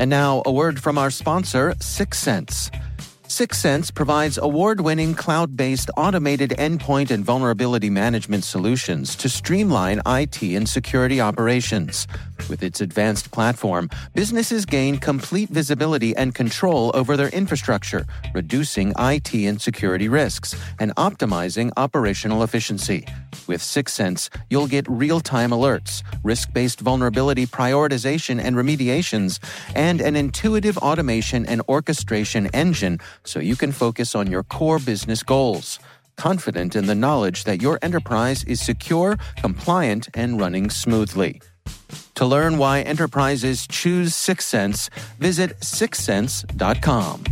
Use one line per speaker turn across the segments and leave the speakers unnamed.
And now, a word from our sponsor, Syxsense. Syxsense provides award winning cloud based automated endpoint and vulnerability management solutions to streamline IT and security operations. With its advanced platform, businesses gain complete visibility and control over their infrastructure, reducing IT and security risks and optimizing operational efficiency. With Syxsense, you'll get real time alerts, risk based vulnerability prioritization and remediations, and an intuitive automation and orchestration engine so you can focus on your core business goals. Confident in the knowledge that your enterprise is secure, compliant, and running smoothly. To learn why enterprises choose Syxsense, visit syxsense.com.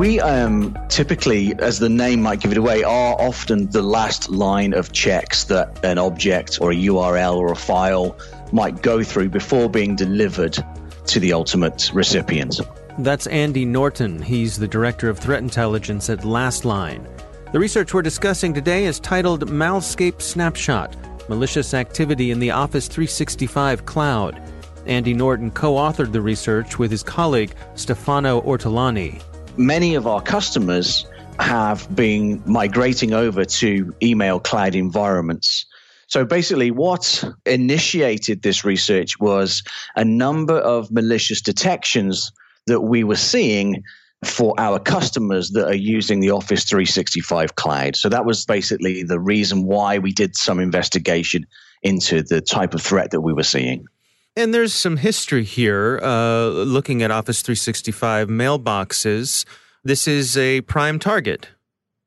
We um, typically, as the name might give it away, are often the last line of checks that an object or a URL or a file might go through before being delivered to the ultimate recipient.
That's Andy Norton. He's the Director of Threat Intelligence at Lastline. The research we're discussing today is titled Malscape Snapshot Malicious Activity in the Office 365 Cloud. Andy Norton co authored the research with his colleague Stefano Ortolani
many of our customers have been migrating over to email cloud environments. So basically, what initiated this research was a number of malicious detections that we were seeing for our customers that are using the Office 365 cloud. So that was basically the reason why we did some investigation into the type of threat that we were seeing.
And there's some history here uh, looking at Office 365 mailboxes. This is a prime target.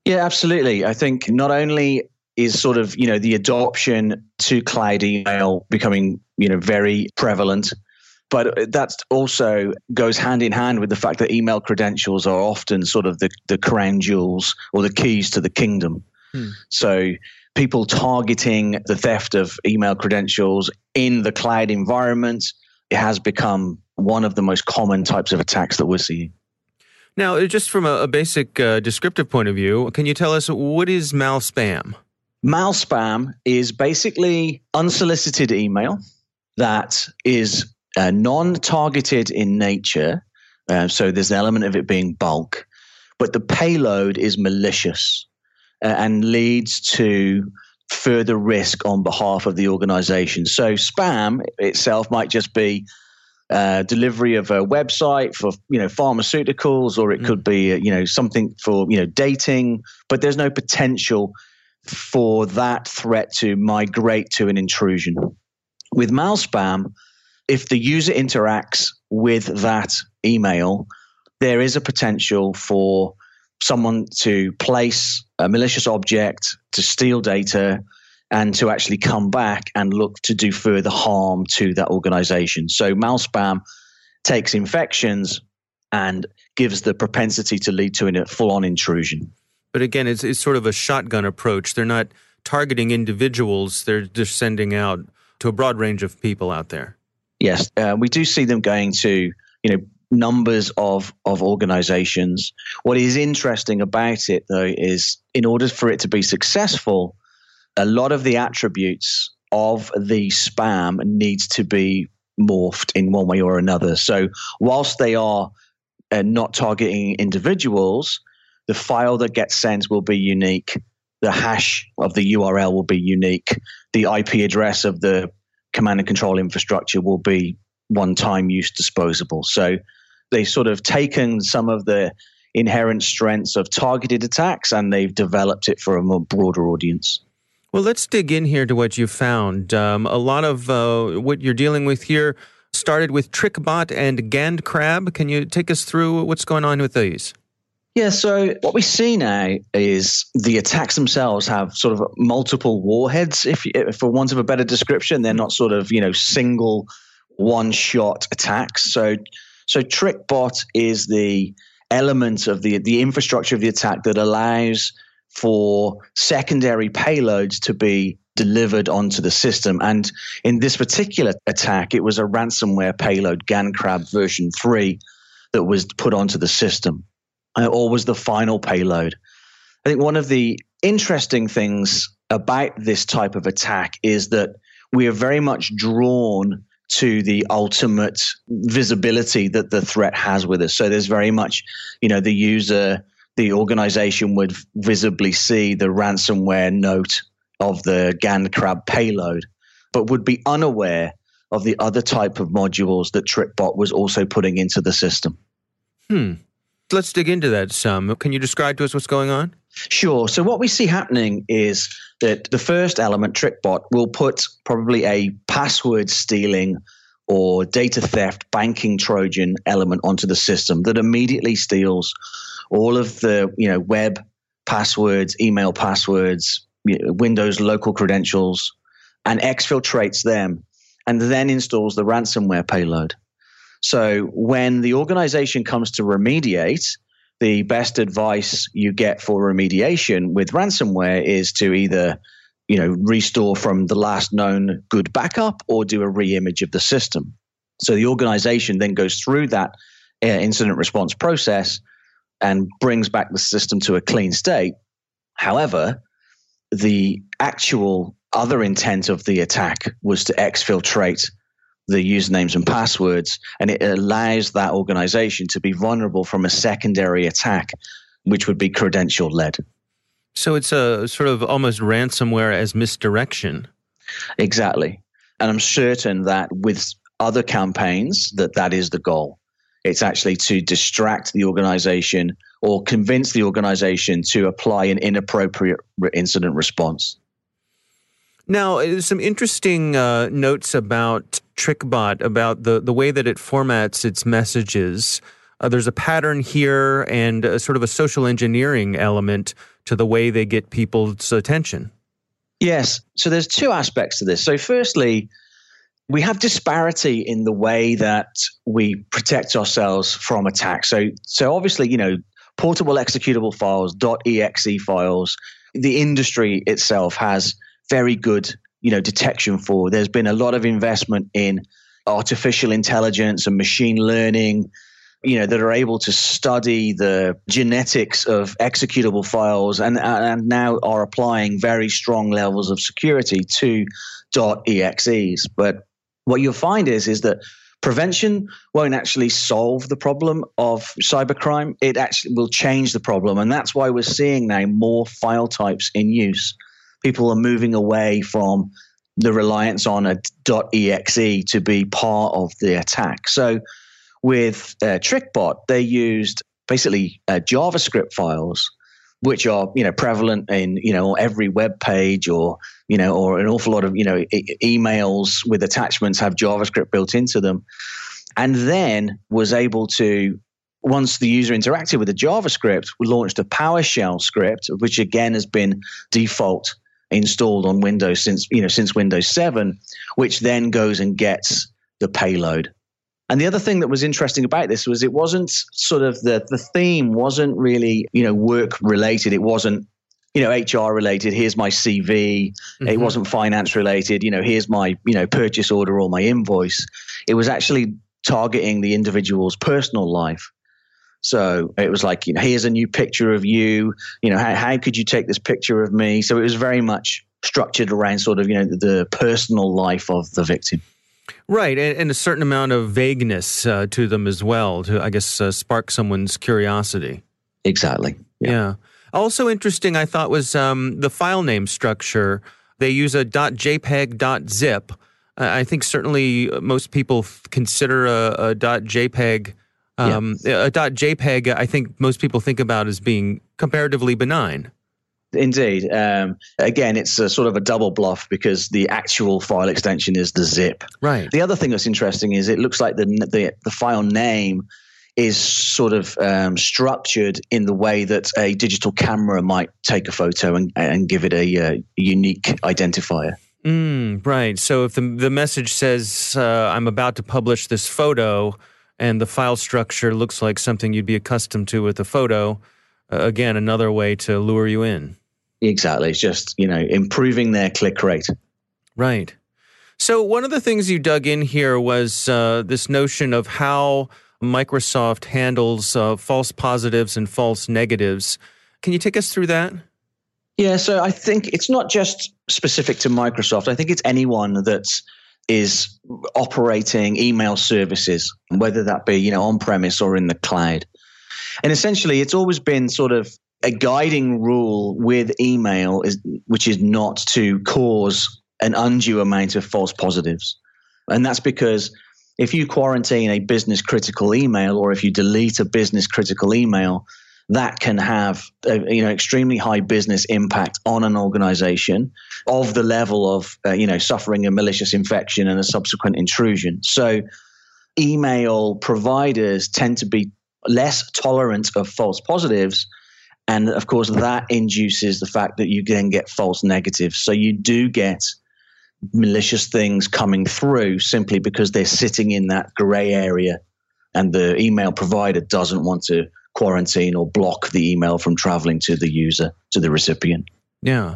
Yeah, absolutely. I think not only is sort of, you know, the adoption to cloud email becoming, you know, very prevalent, but that also goes hand in hand with the fact that email credentials are often sort of the, the crown jewels or the keys to the kingdom. Hmm. So people targeting the theft of email credentials in the cloud environment. It has become one of the most common types of attacks that we're seeing.
Now, just from a, a basic uh, descriptive point of view, can you tell us what is mal spam?
Mal spam is basically unsolicited email that is uh, non targeted in nature. Uh, so there's an element of it being bulk, but the payload is malicious uh, and leads to further risk on behalf of the organization. So spam itself might just be uh, delivery of a website for you know pharmaceuticals, or it mm. could be uh, you know something for you know dating, but there's no potential for that threat to migrate to an intrusion. With mal spam, if the user interacts with that email, there is a potential for someone to place a malicious object, to steal data, and to actually come back and look to do further harm to that organization. So, malspam takes infections and gives the propensity to lead to a full on intrusion.
But again, it's, it's sort of a shotgun approach. They're not targeting individuals, they're just sending out to a broad range of people out there.
Yes, uh, we do see them going to you know numbers of of organizations. What is interesting about it though is in order for it to be successful, a lot of the attributes of the spam needs to be morphed in one way or another. So whilst they are uh, not targeting individuals, the file that gets sent will be unique. The hash of the URL will be unique. The IP address of the command and control infrastructure will be one time use disposable. So they sort of taken some of the inherent strengths of targeted attacks and they've developed it for a more broader audience.
Well, let's dig in here to what you found. Um, a lot of uh, what you're dealing with here started with TrickBot and GandCrab. Can you take us through what's going on with these?
Yeah, so what we see now is the attacks themselves have sort of multiple warheads. If, if for want of a better description, they're not sort of you know single one-shot attacks. So, so TrickBot is the element of the the infrastructure of the attack that allows for secondary payloads to be delivered onto the system. And in this particular attack, it was a ransomware payload, GandCrab version 3, that was put onto the system, uh, or was the final payload. I think one of the interesting things about this type of attack is that we are very much drawn to the ultimate visibility that the threat has with us. So there's very much, you know, the user, the organization would visibly see the ransomware note of the GandCrab payload, but would be unaware of the other type of modules that TrickBot was also putting into the system.
Hmm. Let's dig into that some. Can you describe to us what's going on?
Sure. So what we see happening is that the first element, TrickBot, will put probably a password stealing or data theft banking trojan element onto the system that immediately steals all of the you know web passwords, email passwords, Windows local credentials and exfiltrates them and then installs the ransomware payload. So when the organization comes to remediate, the best advice you get for remediation with ransomware is to either you know restore from the last known good backup or do a reimage of the system. So the organization then goes through that uh, incident response process and brings back the system to a clean state. However, the actual other intent of the attack was to exfiltrate the usernames and passwords, and it allows that organization to be vulnerable from a secondary attack, which would be credential led.
So it's a sort of almost ransomware as misdirection.
Exactly. And I'm certain that with other campaigns that that is the goal. It's actually to distract the organization or convince the organization to apply an inappropriate incident response.
Now, uh, some interesting uh, notes about TrickBot, about the, the way that it formats its messages. Uh, there's a pattern here and a, sort of a social engineering element to the way they get people's attention.
Yes. So there's two aspects to this. So, firstly, we have disparity in the way that we protect ourselves from attacks. So, so obviously, you know, portable executable files, .exe files, the industry itself has very good, you know, detection for. There's been a lot of investment in artificial intelligence and machine learning, you know, that are able to study the genetics of executable files and, and now are applying very strong levels of security to .exes. But what you'll find is is that prevention won't actually solve the problem of cybercrime. It actually will change the problem. And that's why we're seeing now more file types in use. People are moving away from the reliance on a .exe to be part of the attack. So with uh, TrickBot, they used basically uh, JavaScript files which are you know prevalent in you know every web page or you know or an awful lot of you know e- emails with attachments have JavaScript built into them, and then was able to once the user interacted with the JavaScript, we launched a PowerShell script, which again has been default installed on Windows since you know since Windows 7, which then goes and gets the payload. And the other thing that was interesting about this was it wasn't sort of the the theme wasn't really you know work related. It wasn't you know HR related. Here's my CV. Mm-hmm. It wasn't finance related. You know here's my you know purchase order or my invoice. It was actually targeting the individual's personal life. So it was like, you know, here's a new picture of you. You know, how, how could you take this picture of me? So it was very much structured around sort of, you know, the, the personal life of the victim.
Right, and, and a certain amount of vagueness uh, to them as well to, I guess, uh, spark someone's curiosity.
Exactly.
Yeah. yeah. Also interesting, I thought, was um, the file name structure. They use a .jpeg .zip. I think certainly most people consider a, a .jpeg um. A .jpeg, I think most people think about as being comparatively benign.
Indeed. Um, again, it's a sort of a double bluff because the actual file extension is the zip.
Right.
The other thing that's interesting is it looks like the the, the file name is sort of um, structured in the way that a digital camera might take a photo and, and give it a, uh, unique identifier.
Mm, right. So if the the message says uh, I'm about to publish this photo and the file structure looks like something you'd be accustomed to with a photo. Uh, again, another way to lure you in.
Exactly. It's just, you know, improving their click rate.
Right. So, one of the things you dug in here was uh, this notion of how Microsoft handles uh, false positives and false negatives. Can you take us through that?
Yeah, so I think it's not just specific to Microsoft. I think it's anyone that's is operating email services, whether that be you know on premise or in the cloud. And essentially, it's always been sort of a guiding rule with email is which is not to cause an undue amount of false positives. And that's because if you quarantine a business critical email or if you delete a business critical email, that can have a, you know extremely high business impact on an organization of the level of uh, you know suffering a malicious infection and a subsequent intrusion. So email providers tend to be less tolerant of false positives and of course that induces the fact that you then get false negatives. So you do get malicious things coming through simply because they're sitting in that gray area and the email provider doesn't want to quarantine or block the email from traveling to the user, to the recipient.
Yeah.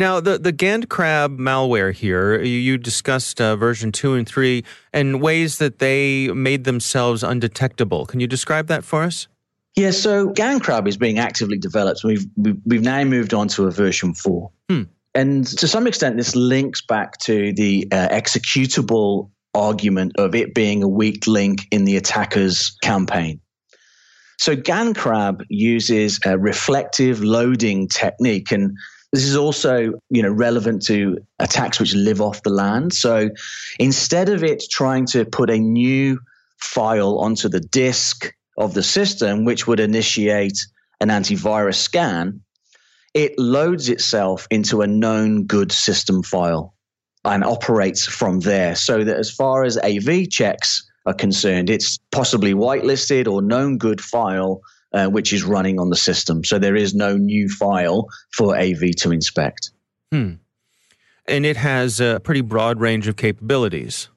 Now, the, the GandCrab malware here, you, you discussed uh, version two and three and ways that they made themselves undetectable. Can you describe that for us?
Yeah, so GandCrab is being actively developed. We've, we've now moved on to a version four. Hmm. And to some extent, this links back to the uh, executable argument of it being a weak link in the attacker's campaign. So GandCrab uses a reflective loading technique and this is also, you know, relevant to attacks which live off the land. So instead of it trying to put a new file onto the disk of the system, which would initiate an antivirus scan, it loads itself into a known good system file and operates from there. So that as far as AV checks are concerned, it's possibly whitelisted or known good file uh, which is running on the system. So there is no new file for AV to inspect.
Hmm. And it has a pretty broad range of capabilities.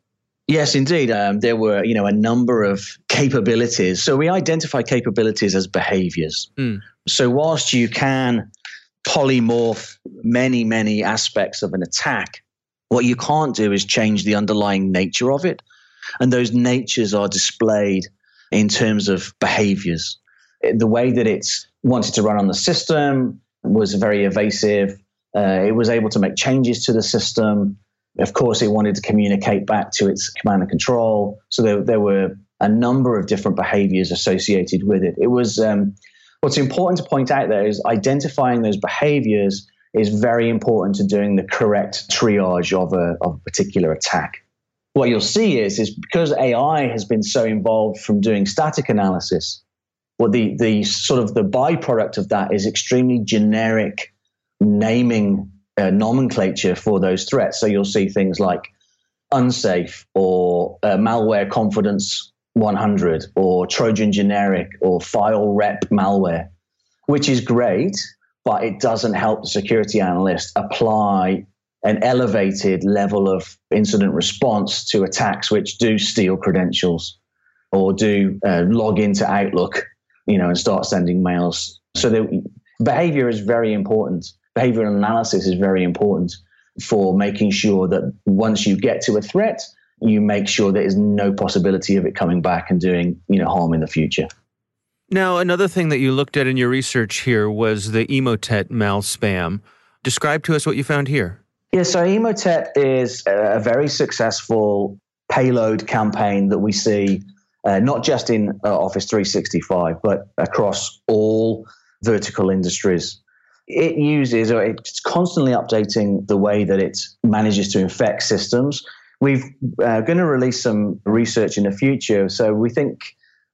Yes, indeed. Um, there were, you know, a number of capabilities. So we identify capabilities as behaviors. Hmm. So whilst you can polymorph many, many aspects of an attack, what you can't do is change the underlying nature of it and those natures are displayed in terms of behaviors. The way that it wanted to run on the system was very evasive. Uh, it was able to make changes to the system. Of course, it wanted to communicate back to its command and control. So there, there were a number of different behaviors associated with it. It was um, what's important to point out there is identifying those behaviors is very important to doing the correct triage of a, of a particular attack what you'll see is is because AI has been so involved from doing static analysis, But the the sort of the byproduct of that is extremely generic naming uh, nomenclature for those threats. So you'll see things like unsafe or uh, malware confidence 100 or Trojan generic or file rep malware, which is great, but it doesn't help the security analyst apply an elevated level of incident response to attacks which do steal credentials or do uh, log into Outlook, you know, and start sending mails. So the behavior is very important. Behavioral analysis is very important for making sure that once you get to a threat, you make sure there is no possibility of it coming back and doing you know harm in the future.
Now, another thing that you looked at in your research here was the Emotet mal spam. Describe to us what you found here.
Yeah, so Emotet is a very successful payload campaign that we see uh, not just in uh, Office 365, but across all vertical industries. It uses, or it's constantly updating the way that it manages to infect systems. We're uh, going to release some research in the future. So we think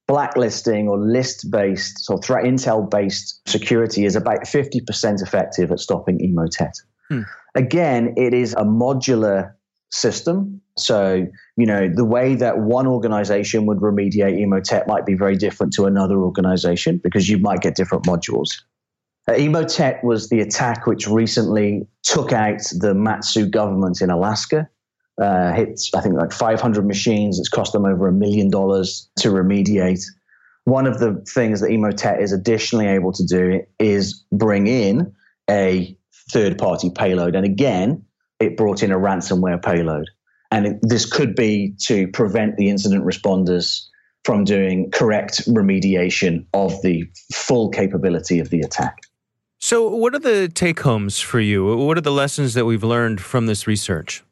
blacklisting or list based or threat intel based security is about 50% effective at stopping Emotet. Hmm. Again, it is a modular system. So, you know, the way that one organization would remediate Emotet might be very different to another organization because you might get different modules. Uh, Emotet was the attack which recently took out the Mat-Su government in Alaska. Uh, I think, like 500 machines. It's cost them over a million dollars to remediate. One of the things that Emotet is additionally able to do is bring in a third party payload. And again, it brought in a ransomware payload. And it, this could be to prevent the incident responders from doing correct remediation of the full capability of the attack.
So, what are the take homes for you? What are the lessons that we've learned from this research?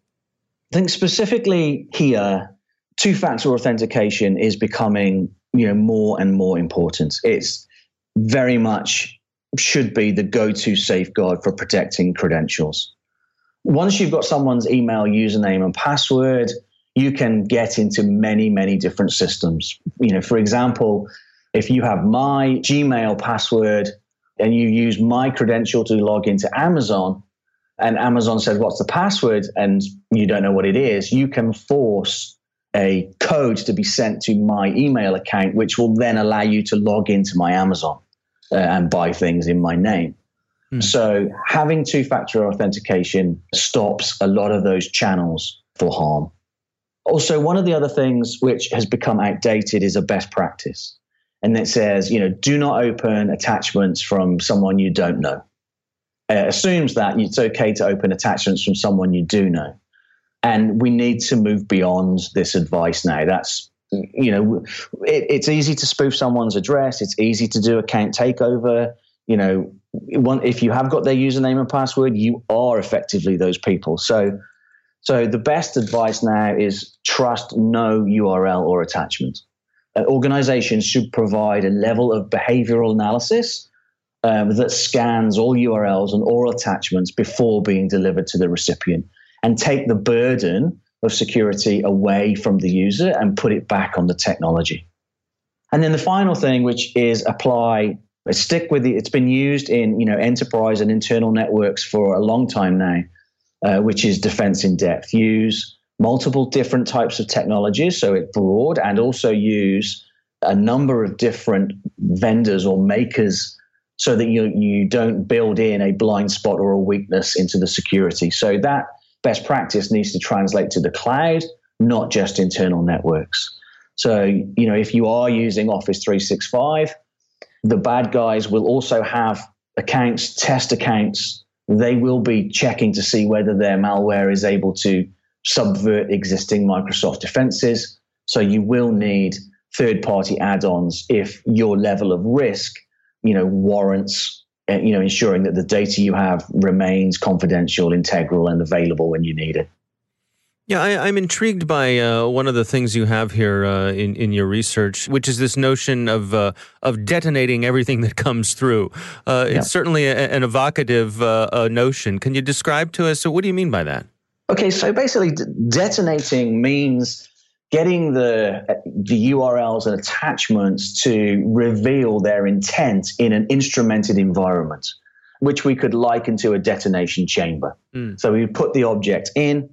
I think specifically here, two factor authentication is becoming you know more and more important. It's very much should be the go to safeguard for protecting credentials. Once you've got someone's email, username, and password, you can get into many, many different systems. You know, for example, if you have my Gmail password and you use my credential to log into Amazon, and Amazon says, What's the password? and you don't know what it is, you can force a code to be sent to my email account, which will then allow you to log into my Amazon uh, and buy things in my name. Mm. So having two factor authentication stops a lot of those channels for harm. Also, one of the other things which has become outdated is a best practice. And it says, you know, do not open attachments from someone you don't know. It assumes that it's okay to open attachments from someone you do know. And we need to move beyond this advice now. That's you know, it, it's easy to spoof someone's address. It's easy to do account takeover. You know, if you have got their username and password, you are effectively those people. So, so the best advice now is trust no URL or attachment. Uh, organizations should provide a level of behavioral analysis um, that scans all URLs and all attachments before being delivered to the recipient and take the burden of security away from the user and put it back on the technology. And then the final thing, which is apply stick with it. It's been used in you know enterprise and internal networks for a long time now, uh, which is defense in depth. Use multiple different types of technologies, so it's broad, and also use a number of different vendors or makers so that you you don't build in a blind spot or a weakness into the security. So that best practice needs to translate to the cloud, not just internal networks. So, you know, if you are using Office 365, the bad guys will also have accounts, test accounts. They will be checking to see whether their malware is able to subvert existing Microsoft defenses. So you will need third party add ons if your level of risk, you know, warrants you know, ensuring that the data you have remains confidential, integral, and available when you need it.
Yeah, I, am intrigued by uh, one of the things you have here uh, in in your research, which is this notion of uh, of detonating everything that comes through. Uh, yeah. It's certainly a, an evocative uh, notion. Can you describe to us? So, what do you mean by that?
Okay, so basically, detonating means getting the the URLs and attachments to reveal their intent in an instrumented environment, which we could liken to a detonation chamber. Mm. So we put the object in.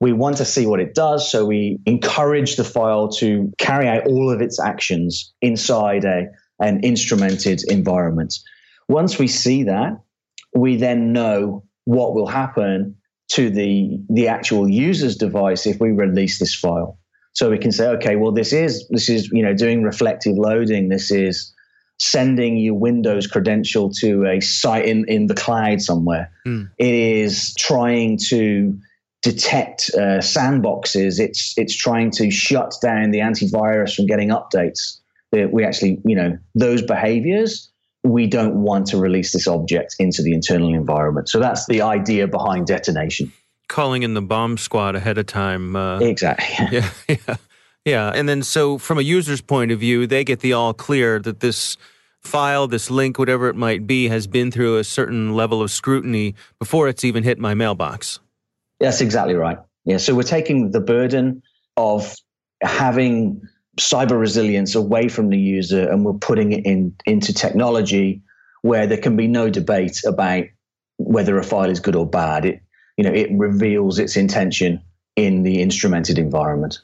We want to see what it does, so we encourage the file to carry out all of its actions inside a, an instrumented environment. Once we see that, we then know what will happen to the the actual user's device if we release this file. So we can say, okay, well, this is this is you know doing reflective loading. This is sending your Windows credential to a site in, in the cloud somewhere. Mm. It is trying to detect uh, sandboxes. It's it's trying to shut down the antivirus from getting updates. That we actually, you know, those behaviors we don't want to release this object into the internal environment. So that's the idea behind detonation.
Calling in the bomb squad ahead of time.
Uh, exactly.
yeah, yeah, yeah. And then, so from a user's point of view, they get the all clear that this file, this link, whatever it might be, has been through a certain level of scrutiny before it's even hit my mailbox.
That's exactly right. Yeah. So we're taking the burden of having cyber resilience away from the user and we're putting it in into technology where there can be no debate about whether a file is good or bad. It you know it reveals its intention in the instrumented environment.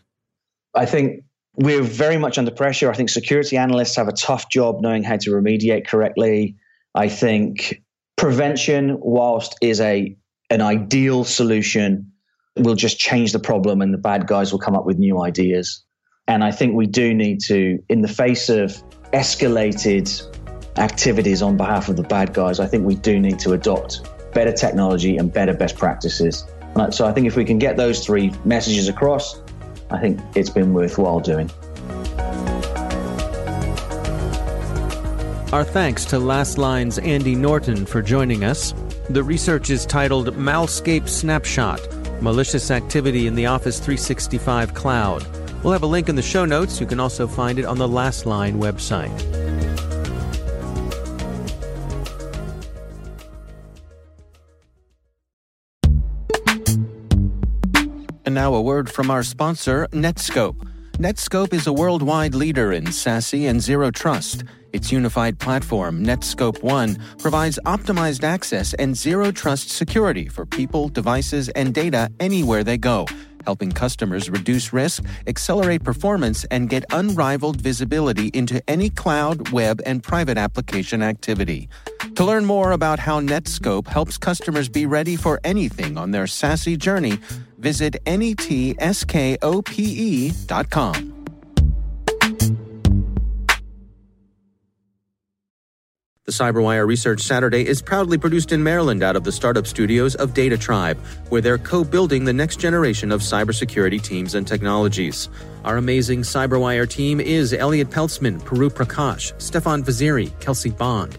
I think we're very much under pressure. I think security analysts have a tough job knowing how to remediate correctly. I think prevention, whilst is a an ideal solution, will just change the problem and the bad guys will come up with new ideas. And I think we do need to, in the face of escalated activities on behalf of the bad guys, I think we do need to adopt better technology and better best practices. So I think if we can get those three messages across, I think it's been worthwhile doing.
Our thanks to Lastline's Andy Norton for joining us. The research is titled Malscape Snapshot Malicious Activity in the Office 365 Cloud. We'll have a link in the show notes. You can also find it on the Last Line website.
And now a word from our sponsor, Netskope. Netskope is a worldwide leader in SASE and Zero Trust. Its unified platform, Netskope One, provides optimized access and zero trust security for people, devices, and data anywhere they go helping customers reduce risk, accelerate performance, and get unrivaled visibility into any cloud, web, and private application activity. To learn more about how Netskope helps customers be ready for anything on their SASE journey, visit netskope.com.
The CyberWire Research Saturday is proudly produced in Maryland out of the startup studios of DataTribe, where they're co building the next generation of cybersecurity teams and technologies. Our amazing CyberWire team is Elliot Peltzman, Puru Prakash, Stefan Vaziri, Kelsey Bond,